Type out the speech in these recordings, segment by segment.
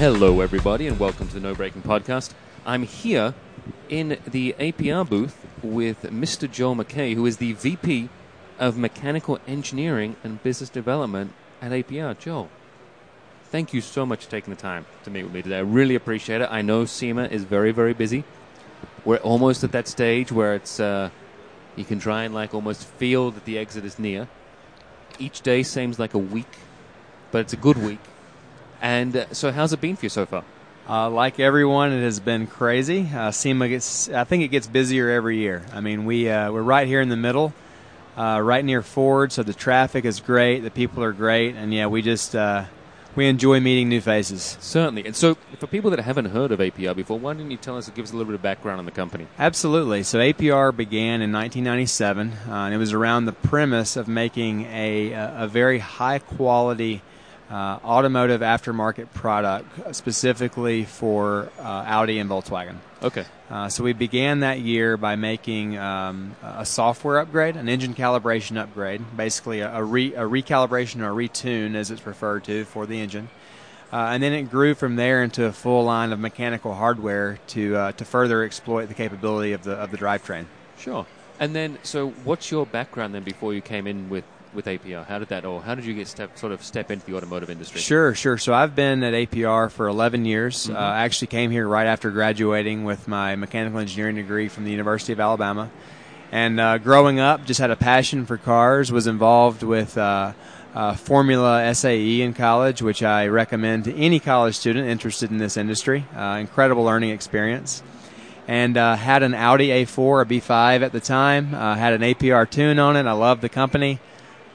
Hello, everybody, and welcome to the No Braking Podcast. I'm here in the APR booth with Mr. Joel McKay, who is the VP of Mechanical Engineering and Business Development at APR. Joel, thank you so much for taking the time to meet with me today. I really appreciate it. I know SEMA is very, very busy. We're almost at that stage where it's uh, you can try and like almost feel that the exit is near. Each day seems like a week, but it's a good week. And uh, so, how's it been for you so far? Uh, like everyone, it has been crazy. Uh, SEMA gets, I think it gets busier every year. I mean, we uh, we're right here in the middle, uh, right near Ford, so the traffic is great, the people are great, and yeah, we just uh, we enjoy meeting new faces. Certainly. And so, for people that haven't heard of APR before, why don't you tell us, give us a little bit of background on the company? Absolutely. So APR began in 1997, uh, and it was around the premise of making a a very high quality. Uh, automotive aftermarket product specifically for uh, Audi and Volkswagen. Okay. Uh, so we began that year by making um, a software upgrade, an engine calibration upgrade, basically a, a, re, a recalibration or a retune, as it's referred to, for the engine. Uh, and then it grew from there into a full line of mechanical hardware to uh, to further exploit the capability of the of the drivetrain. Sure. And then, so what's your background then before you came in with with APR? How did that all? How did you get step sort of step into the automotive industry? Sure, sure. So I've been at APR for 11 years. Mm-hmm. Uh, I actually came here right after graduating with my mechanical engineering degree from the University of Alabama. And uh, growing up, just had a passion for cars. Was involved with uh, uh, Formula SAE in college, which I recommend to any college student interested in this industry. Uh, incredible learning experience. And uh, had an Audi A4, a B5 at the time. Uh, had an APR tune on it. I loved the company.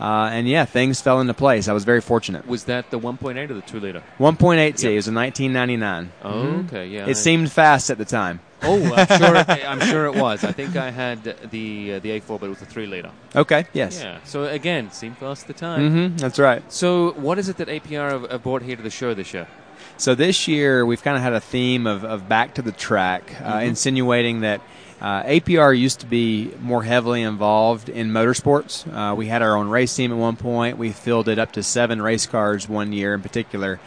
Uh, and yeah, things fell into place. I was very fortunate. Was that the 1.8 or the 2 liter? 1.8T. Yep. It was in 1999. Oh, okay, yeah. It I- seemed fast at the time. Oh, I'm sure. It, I'm sure it was. I think I had the uh, the A4, but it was a 3 liter. Okay. Yes. Yeah. So again, seemed fast at the time. Mm-hmm. That's right. So, what is it that APR have, have brought here to the show this year? So this year we've kind of had a theme of, of back to the track, uh, Mhm. insinuating that uh, APR used to be more heavily involved in motorsports. Uh, we had our own race team at one point. We fielded up to seven race cars one year in particular.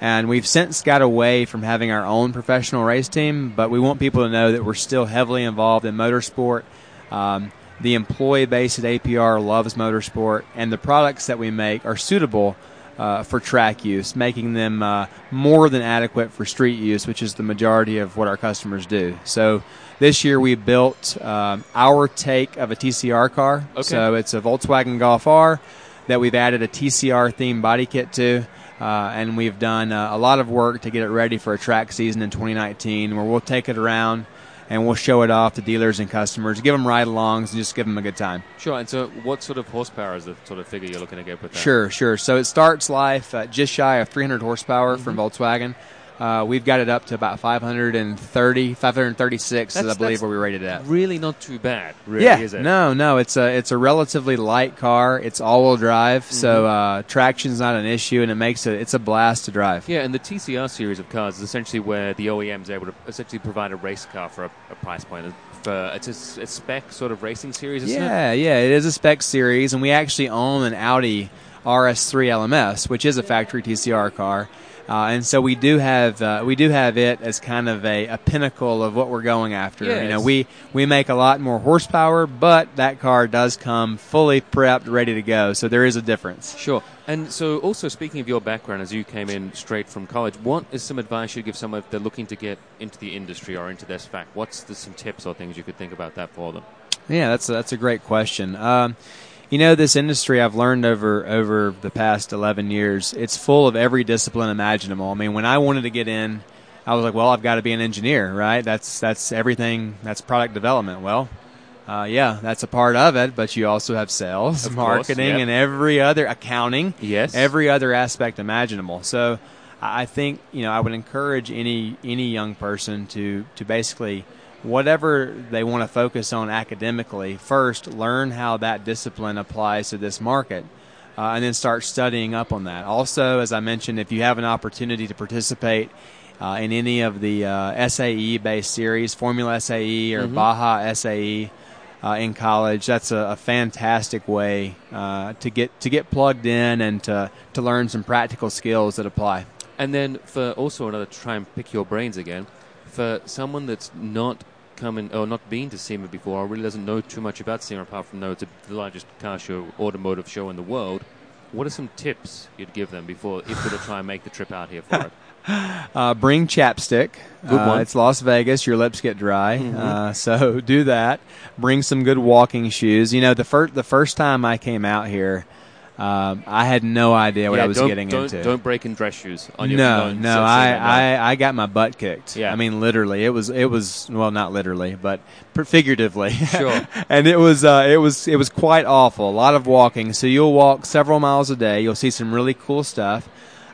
And we've since got away from having our own professional race team, but we want people to know that we're still heavily involved in motorsport. Um, the employee base at APR loves motorsport, and the products that we make are suitable uh, for track use, making them uh, more than adequate for street use, which is the majority of what our customers do. So this year we built um, our take of a TCR car. Okay. So it's a Volkswagen Golf R that we've added a TCR themed body kit to. Uh, and we've done uh, a lot of work to get it ready for a track season in 2019 where we'll take it around and we'll show it off to dealers and customers, give them ride alongs, and just give them a good time. Sure. And so, what sort of horsepower is the sort of figure you're looking to get with that? Sure, sure. So it starts life just shy of 300 horsepower from mm-hmm. Volkswagen. Uh, we've got it up to about 530, 536 is I believe that's where we rated it at. Really, not too bad. Really, yeah, is it? no, no. It's a it's a relatively light car. It's all-wheel drive, so Mm-hmm. uh, traction's not an issue, and it makes it it's a blast to drive. Yeah, and the TCR series of cars is essentially where the OEM is able to essentially provide a race car for a, a price point. For, it's a spec sort of racing series, isn't it? Yeah, yeah, it is a spec series, and we actually own an Audi RS3 LMS, which is a factory TCR car. Uh, and so we do have uh, we do have it as kind of a, a pinnacle of what we're going after. You know, we we make a lot more horsepower, but that car does come fully prepped, ready to go. So there is a difference. Sure. And so, also speaking of your background, as you came in straight from college, what is some advice you'd give someone if they're looking to get into the industry or into this fact? What's the, some tips or things you could think about that for them? Yeah, that's a, that's a great question. Um, you know, this industry I've learned over over the past eleven years, it's full of every discipline imaginable. I mean, when I wanted to get in, I was like, well, I've got to be an engineer, right? That's that's everything. That's product development. Well. Uh, yeah, that's a part of it, but you also have sales, Of course, marketing, and every other accounting Yes. every other aspect imaginable. So I I think you know I would encourage any any young person to to basically whatever they want to focus on academically first learn how that discipline applies to this market. Uh, and then start studying up on that. Also, as I mentioned, if you have an opportunity to participate uh, in any of the uh, SAE based series, Formula SAE or Mhm. Baja SAE, uh, in college. That's a, a fantastic way uh, to get to get plugged in and to to learn some practical skills that apply. And then for also another try and pick your brains again, for someone that's not coming or not been to SEMA before or really doesn't know too much about SEMA apart from know it's the largest car show, automotive show in the world, what are some tips you'd give them before if they were to try and make the trip out here for it? Uh, bring chapstick. Good Uh, one. it's Las Vegas. Your lips get dry, Mhm. uh, so do that. Bring some good walking shoes. You know, the first the first time I came out here, um, I had no idea what yeah, I was getting don't, into. Don't break in dress shoes on your no, no, I. I, I got my butt kicked. Yeah. I mean, literally, it was, it was, well, not literally, but figuratively. Sure. and it was, uh, it was, it was quite awful. A lot of walking. So you'll walk several miles a day. You'll see some really cool stuff.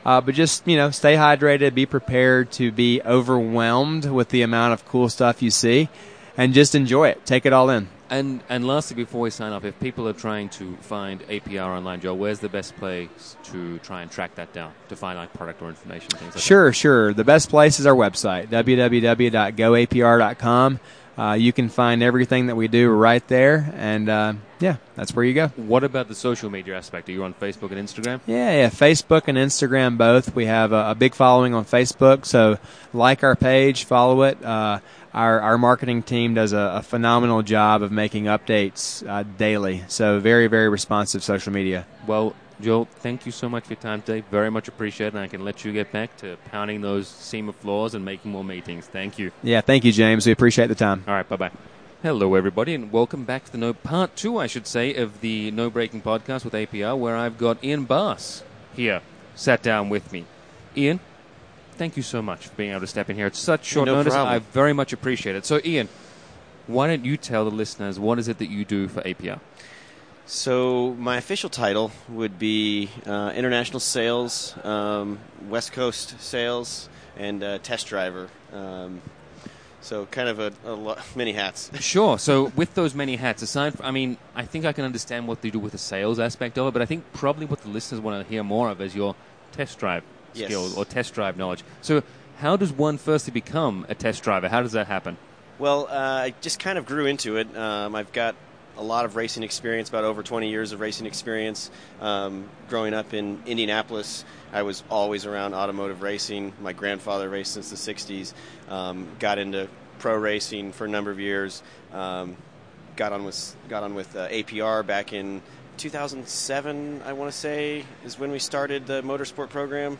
Uh, but just you know, stay hydrated. Be prepared to be overwhelmed with the amount of cool stuff you see, and just enjoy it. Take it all in. And and lastly, before we sign off, if people are trying to find APR online, Joe, where's the best place to try and track that down to find like product or information things like Sure, sure. The best place is our website, www.goapr.com. Uh, you can find everything that we do right there, and uh, yeah, that's where you go. What about the social media aspect? Are you on Facebook and Instagram? Yeah, yeah. Facebook and Instagram both. We have a, a big following on Facebook, so like our page, follow it. Uh, our our marketing team does a, a phenomenal job of making updates uh, daily. So very very responsive social media. Well, Joe, thank you so much for your time today. Very much appreciated, and I can let you get back to pounding those SEMA floors and making more meetings. Thank you. Yeah, thank you, James. We appreciate the time. All right, bye bye. Hello, everybody, and welcome back to the no part two, I should say, of the No Braking podcast with APR, where I've got Ian Baas here, sat down with me. Ian, thank you so much for being able to step in here at such short No notice. problem. I very much appreciate it. So, Ian, why don't you tell the listeners what is it that you do for APR? So my official title would be uh, international sales, um, West Coast sales, and uh, test driver. Um, so kind of a, a lo- many hats. Sure. So, with those many hats, aside from, I mean, I think I can understand what they do with the sales aspect of it, but I think probably what the listeners want to hear more of is your test drive Yes. skills or test drive knowledge. So, how does one firstly become a test driver? How does that happen? Well, uh, I just kind of grew into it. Um, I've got a lot of racing experience, about over 20 years of racing experience. Um, growing up in Indianapolis, I was always around automotive racing. My grandfather raced since the 60s. Um, got into pro racing for a number of years. Um, got on with got on with uh, APR back in 2007. I want to say is when we started the motorsport program.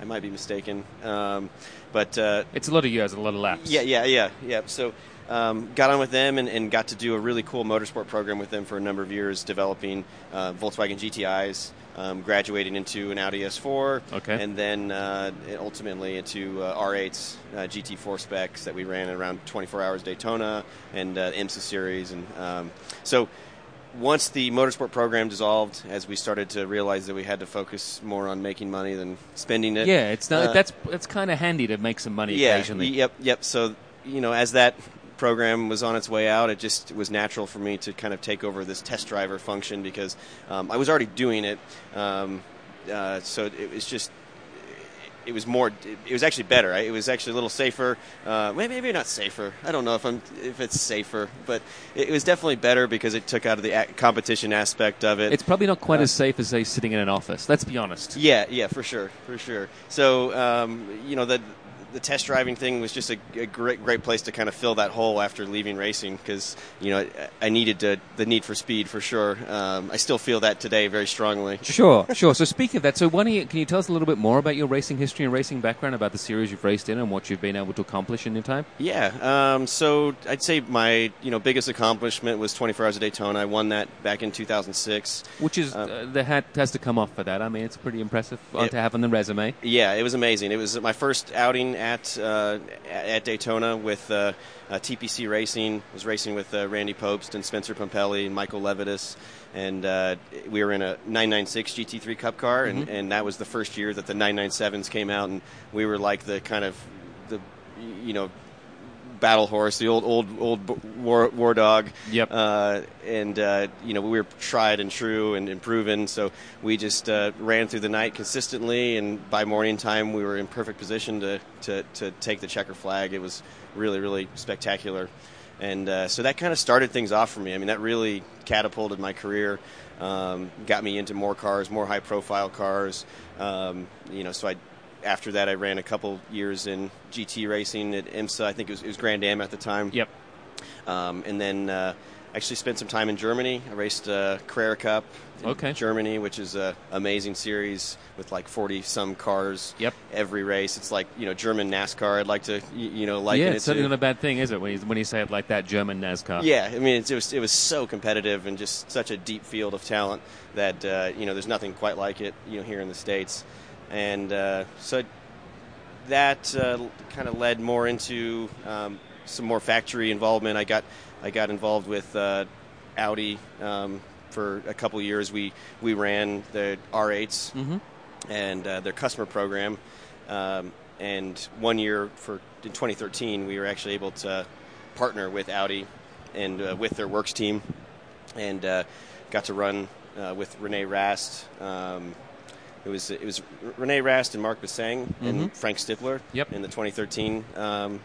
I might be mistaken, um, but uh, It's a lot of years and a lot of laps. yeah, yeah, yeah, yeah. So um, got on with them and, and got to do a really cool motorsport program with them for a number of years, developing uh, Volkswagen GTIs, um, graduating into an Audi S4, Okay. and then uh, ultimately into uh, R8s, uh, GT4 specs that we ran around 24 Hours Daytona and uh, IMSA series, and um, so. Once the motorsport program dissolved, as we started to realize that we had to focus more on making money than spending it, Yeah, it's not, Uh, that's that's kind of handy to make some money yeah, occasionally. Yep, yep. So, you know, as that program was on its way out, it just was natural for me to kind of take over this test driver function because um, I was already doing it. Um, uh, so it was just. It was more. It was actually better. Right? It was actually a little safer. Uh, maybe, maybe not safer. I don't know if I'm if it's safer, but it was definitely better because it took out of the competition aspect of it. It's probably not quite Uh, as safe as, say, sitting in an office. Let's be honest. Yeah, yeah, for sure, for sure. So, um, you know, the the test driving thing was just a, a great great place to kind of fill that hole after leaving racing because you know I, I needed to, the need for speed for sure. Um, I still feel that today very strongly. Sure, sure. So speaking of that, so why you, can you tell us a little bit more about your racing history and racing background, about the series you've raced in and what you've been able to accomplish in your time? Yeah. Um, so I'd say my you know biggest accomplishment was 24 Hours of Daytona. I won that back in 2006. Which is, Uh, uh, the hat has to come off for that. I mean, it's pretty impressive uh, It- to have on the resume. Yeah, it was amazing. It was my first outing at uh, at Daytona with uh, uh, TPC Racing. Was racing with uh, Randy Pobst and Spencer Pumpelly and Michael Levitas, and uh, we were in a 996 GT3 Cup car, and, and that was the first year that the 997s came out, and we were like the kind of the you know battle horse, the old old old war, war dog. Yep. Uh, and uh, you know we were tried and true and, and proven, so we just uh, ran through the night consistently, and by morning time we were in perfect position to to, to take the checker flag. It was really really spectacular. And uh, so that kind of started things off for me. I mean, that really catapulted my career, um, got me into more cars, more high-profile cars. Um, you know, so I after that, I ran a couple years in GT racing at IMSA. I think it was, it was Grand Am at the time. Yep. Um, and then uh, actually spent some time in Germany. I raced uh, Carrera Cup in Okay. Germany, which is an amazing series with like 40 some cars. Yep. Every race, it's like you know German NASCAR. I'd like to you know liken yeah, it it's certainly not a bad thing, is it? When you, when you say it like that, German NASCAR. Yeah, I mean it's, it was it was so competitive and just such a deep field of talent that uh, you know there's nothing quite like it you know here in the states, and uh, so that uh, kind of led more into um, some more factory involvement. I got I got involved with uh, Audi um, for a couple years. We we ran the R8s hmm and uh, their customer program. Um, and one year for in 2013, we were actually able to partner with Audi and uh, with their works team, and uh, got to run uh, with Rene Rast. Um, it was it was Rene Rast and Marc Basseng Mhm. and Frank Stippler Yep. in the 2013 um,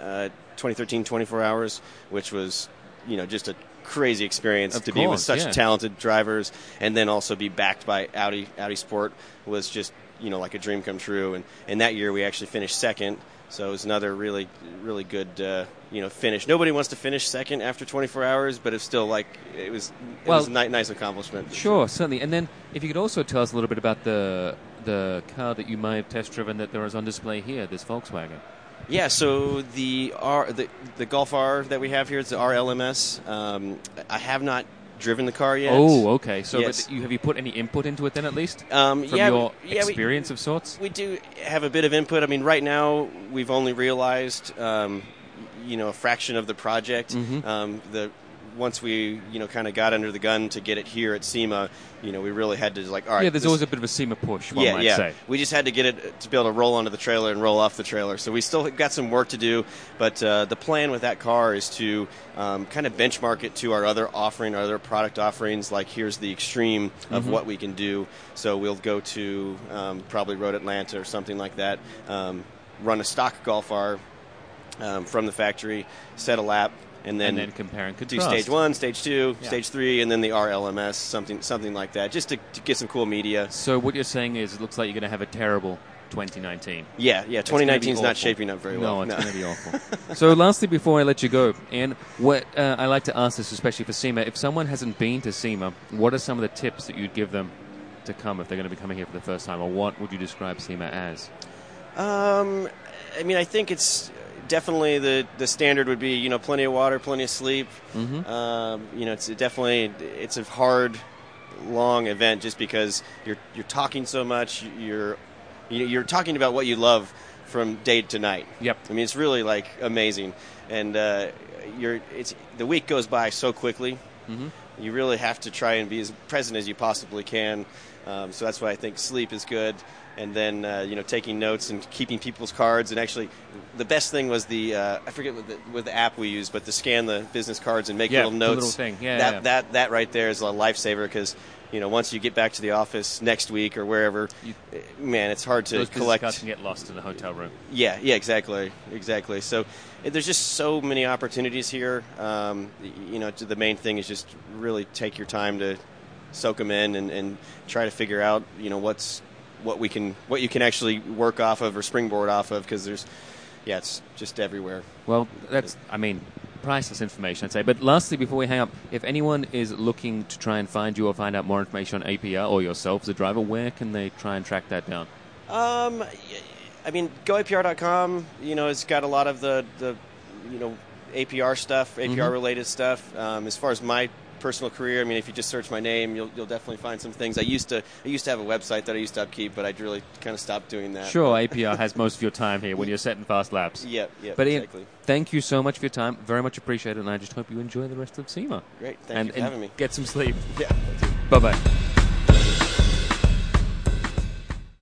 uh, 2013 24 hours, which was you know just a crazy experience Of to be with such yeah. talented drivers and then also be backed by Audi Audi Sport was just you know like a dream come true and and that year we actually finished second so it was another really really good uh, you know finish nobody wants to finish second after 24 hours but it's still like it was it Well- was a ni- nice accomplishment Sure, certainly. And then, if you could also tell us a little bit about the the car that you may have test driven that there is on display here, this Volkswagen. Yeah, so the R the, the Golf R that we have here is the RLMS. Um, I have not driven the car yet. Oh, okay. So, Yes. but you, have you put any input into it then, at least, um, from yeah, your we, yeah, we, experience of sorts? we do have a bit of input. I mean, right now we've only realized, um, you know, a fraction of the project. Mhm. Um, the once we, you know, kind of got under the gun to get it here at SEMA, you know, we really had to like, all right. yeah, there's this- always a bit of a SEMA push, one yeah, might yeah. say. We just had to get it to be able to roll onto the trailer and roll off the trailer. So we still got some work to do, but uh, the plan with that car is to um, kind of benchmark it to our other offering, our other product offerings. Like here's the extreme of Mhm. what we can do. So we'll go to um, probably Road Atlanta or something like that. Um, run a stock Golf R um, from the factory, set a lap, and then, and then compare and contrast. do stage one, stage two, Yeah. stage three, and then the RLMS, something something like that, just to, to get some cool media. So what you're saying is, it looks like you're going to have a terrible 2019. Yeah, yeah. 2019 is not shaping up very well. No, it's going to be awful. so, lastly, before I let you go, and what uh, I like to ask this, especially for SEMA, if someone hasn't been to SEMA, what are some of the tips that you'd give them to come if they're going to be coming here for the first time, or what would you describe SEMA as? Um, I mean, I think it's definitely the the standard would be you know plenty of water, plenty of sleep. Mm-hmm. Um, you know, it's definitely it's a hard, long event just because you're you're talking so much. You're you- you're talking about what you love from day to night. Yep. I mean, it's really like amazing, and uh, you're it's the week goes by so quickly. Mm-hmm. You really have to try and be as present as you possibly can. Um, so that's why I think sleep is good. And then uh, you know taking notes and keeping people's cards. And actually, the best thing was the uh, I forget what the, what the app we used, but to scan the business cards and make Yeah, little notes. little thing. Yeah, that yeah. that that right there is a lifesaver because you know once you get back to the office next week or wherever, You- man, it's hard to Those collect. cards can get lost in the hotel room. Yeah, yeah, exactly, exactly. So there's just so many opportunities here. Um, you know, the main thing is just really take your time to soak them in and, and try to figure out, you know, what's what we can, what you can actually work off of or springboard off of because there's, yeah, it's just everywhere. Well, that's, I mean, priceless information, I'd say. But lastly, before we hang up, if anyone is looking to try and find you or find out more information on APR or yourself as a driver, where can they try and track that down? Um, I mean, goapr.com. You know, it's got a lot of the the you know APR stuff, APR Mhm. related stuff. Um, as far as my personal career, I mean, if you just search my name, you'll you'll definitely find some things. I used to I used to have a website that I used to upkeep, but I really kind of stopped doing that. Sure, APR has most of your time here when you're setting fast laps. Yep. Yep. But Ian, exactly. thank you so much for your time. Very much appreciated, and I just hope you enjoy the rest of SEMA. Great. Thank and, you for and having me. get some sleep. Yeah. Bye bye.